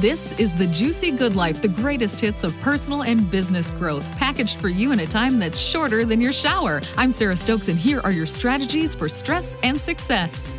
This is the Juicy Good Life, the greatest hits of personal and business growth, packaged for you in a time that's shorter than your shower. I'm Sarah Stokes, and here are your strategies for stress and success.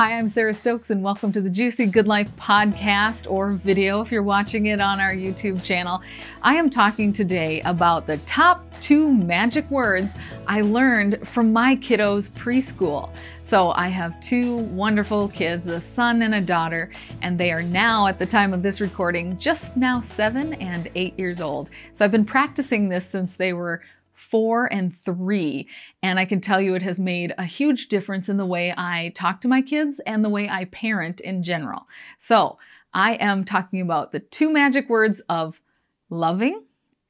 Hi, I'm Sarah Stokes, and welcome to the Juicy Good Life podcast or video if you're watching it on our YouTube channel. I am talking today about the top two magic words I learned from my kiddos' preschool. So, I have two wonderful kids, a son and a daughter, and they are now, at the time of this recording, just now seven and eight years old. So, I've been practicing this since they were four and three. And I can tell you it has made a huge difference in the way I talk to my kids and the way I parent in general. So I am talking about the two magic words of loving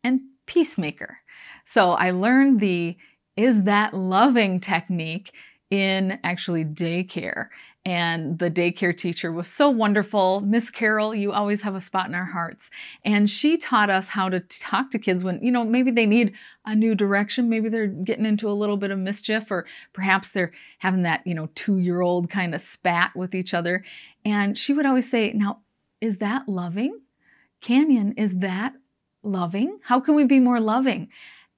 and peacemaker. So I learned the is that loving technique in actually daycare. And the daycare teacher was so wonderful. Miss Carol, you always have a spot in our hearts. And she taught us how to talk to kids when, you know, maybe they need a new direction. Maybe they're getting into a little bit of mischief, or perhaps they're having that, you know, two year old kind of spat with each other. And she would always say, Now, is that loving? Canyon, is that loving? How can we be more loving?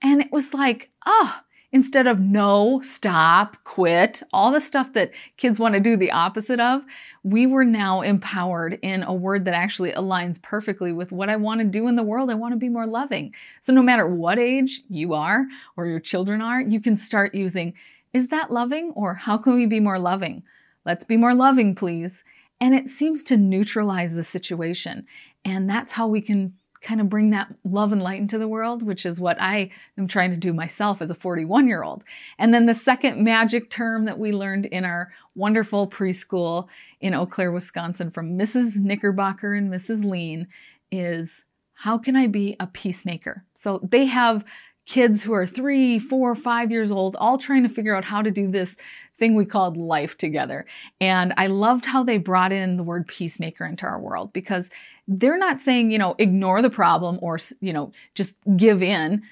And it was like, oh, instead of no, stop, quit, all the stuff that kids want to do the opposite of, we were now empowered in a word that actually aligns perfectly with what I want to do in the world. I want to be more loving. So no matter what age you are or your children are, you can start using, is that loving or how can we be more loving? Let's be more loving, please. And it seems to neutralize the situation. And that's how we can kind of bring that love and light into the world, which is what I am trying to do myself as a 41 year old. And then the second magic term that we learned in our wonderful preschool in Eau Claire, Wisconsin from Mrs. Knickerbocker and Mrs. Lean is how can I be a peacemaker? So they have kids who are three, four, five years old, all trying to figure out how to do this thing we called life together. And I loved how they brought in the word peacemaker into our world because they're not saying, you know, ignore the problem or, you know, just give in.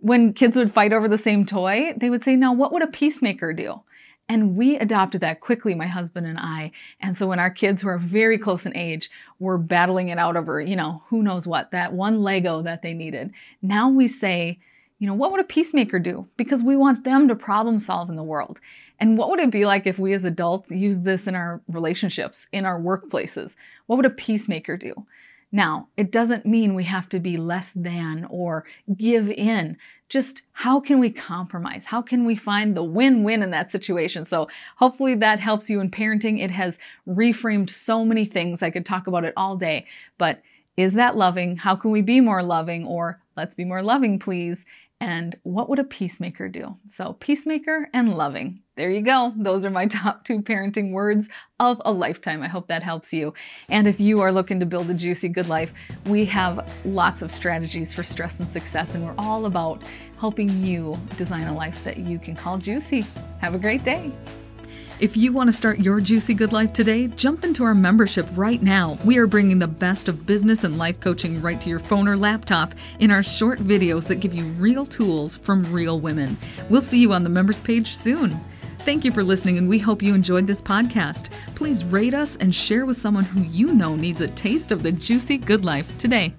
When kids would fight over the same toy, they would say, now, what would a peacemaker do? And we adopted that quickly, my husband and I. And so when our kids who are very close in age were battling it out over, you know, who knows what, that one Lego that they needed, now we say, you know, what would a peacemaker do? Because we want them to problem solve in the world. And what would it be like if we as adults use this in our relationships, in our workplaces? What would a peacemaker do? Now, it doesn't mean we have to be less than or give in. Just how can we compromise? How can we find the win win in that situation? So, hopefully, that helps you in parenting. It has reframed so many things. I could talk about it all day, but is that loving? How can we be more loving? Or let's be more loving, please. And what would a peacemaker do? So, peacemaker and loving. There you go. Those are my top two parenting words of a lifetime. I hope that helps you. And if you are looking to build a juicy good life, we have lots of strategies for stress and success, and we're all about helping you design a life that you can call juicy. Have a great day. If you want to start your juicy good life today, jump into our membership right now. We are bringing the best of business and life coaching right to your phone or laptop in our short videos that give you real tools from real women. We'll see you on the members page soon. Thank you for listening, and we hope you enjoyed this podcast. Please rate us and share with someone who you know needs a taste of the juicy good life today.